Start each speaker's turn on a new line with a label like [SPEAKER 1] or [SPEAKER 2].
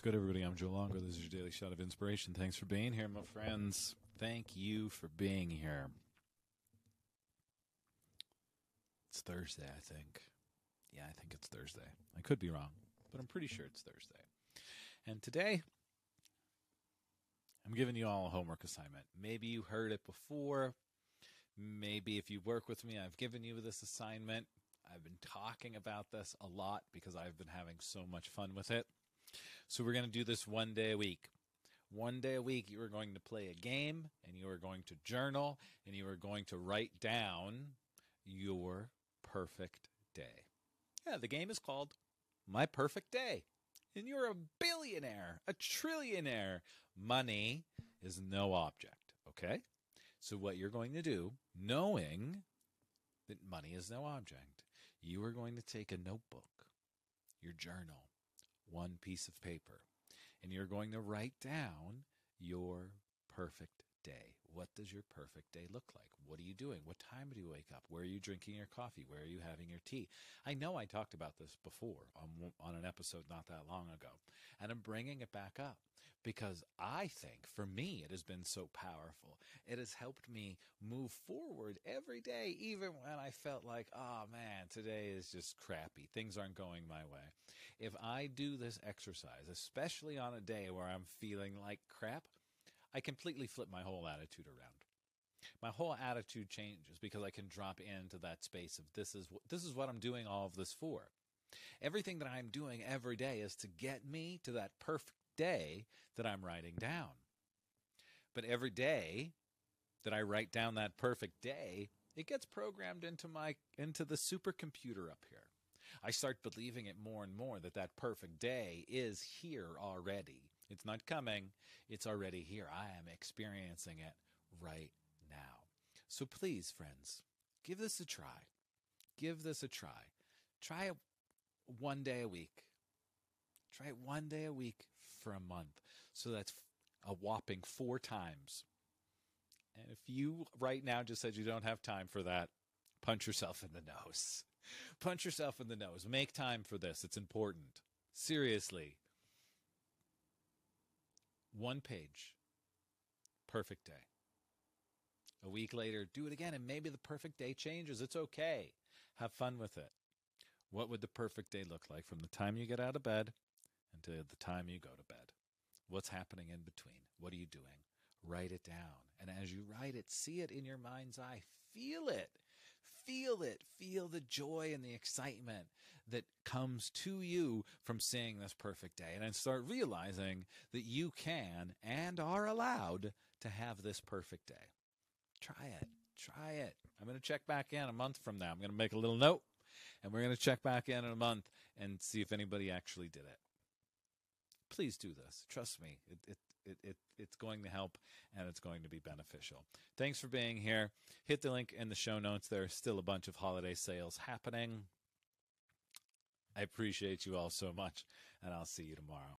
[SPEAKER 1] What's good, everybody? I'm Joe Longo. This is your daily shot of inspiration. Thanks for being here, my friends. Thank you for being here. It's Thursday, I think. Yeah, I think it's Thursday. I could be wrong, but I'm pretty sure it's Thursday. And today, I'm giving you all a homework assignment. Maybe you heard it before. Maybe if you work with me, I've given you this assignment. I've been talking about this a lot because I've been having so much fun with it. So we're going to do this one day a week. One day a week, you are going to play a game and you are going to journal and you are going to write down your perfect day. Yeah, the game is called My Perfect Day. And you're a billionaire, a trillionaire. Money is no object, okay? So, what you're going to do, knowing that money is no object, you are going to take a notebook, your journal, one piece of paper, and you're going to write down your perfect day. What does your perfect day look like? What are you doing? What time do you wake up? Where are you drinking your coffee? Where are you having your tea? I know I talked about this before on, on an episode not that long ago, and I'm bringing it back up because I think for me it has been so powerful. It has helped me move forward every day, even when I felt like, oh man, today is just crappy. Things aren't going my way. If I do this exercise, especially on a day where I'm feeling like crap, I completely flip my whole attitude around. My whole attitude changes because I can drop into that space of this is this is what I'm doing all of this for. Everything that I'm doing every day is to get me to that perfect day that I'm writing down. But every day that I write down that perfect day, it gets programmed into my into the supercomputer up here. I start believing it more and more that that perfect day is here already. It's not coming, it's already here. I am experiencing it right now. So please, friends, give this a try. Give this a try. Try it one day a week. Try it one day a week for a month. So that's a whopping four times. And if you right now just said you don't have time for that, punch yourself in the nose. Punch yourself in the nose. Make time for this. It's important. Seriously. One page. Perfect day. A week later, do it again, and maybe the perfect day changes. It's okay. Have fun with it. What would the perfect day look like from the time you get out of bed until the time you go to bed? What's happening in between? What are you doing? Write it down. And as you write it, see it in your mind's eye. Feel it. Feel it. Feel the joy and the excitement that comes to you from seeing this perfect day. And then start realizing that you can and are allowed to have this perfect day. Try it. Try it. I'm going to check back in a month from now. I'm going to make a little note and we're going to check back in in a month and see if anybody actually did it. Please do this. Trust me. It, it, it, it, it's going to help and it's going to be beneficial. Thanks for being here. Hit the link in the show notes. There's still a bunch of holiday sales happening. I appreciate you all so much, and I'll see you tomorrow.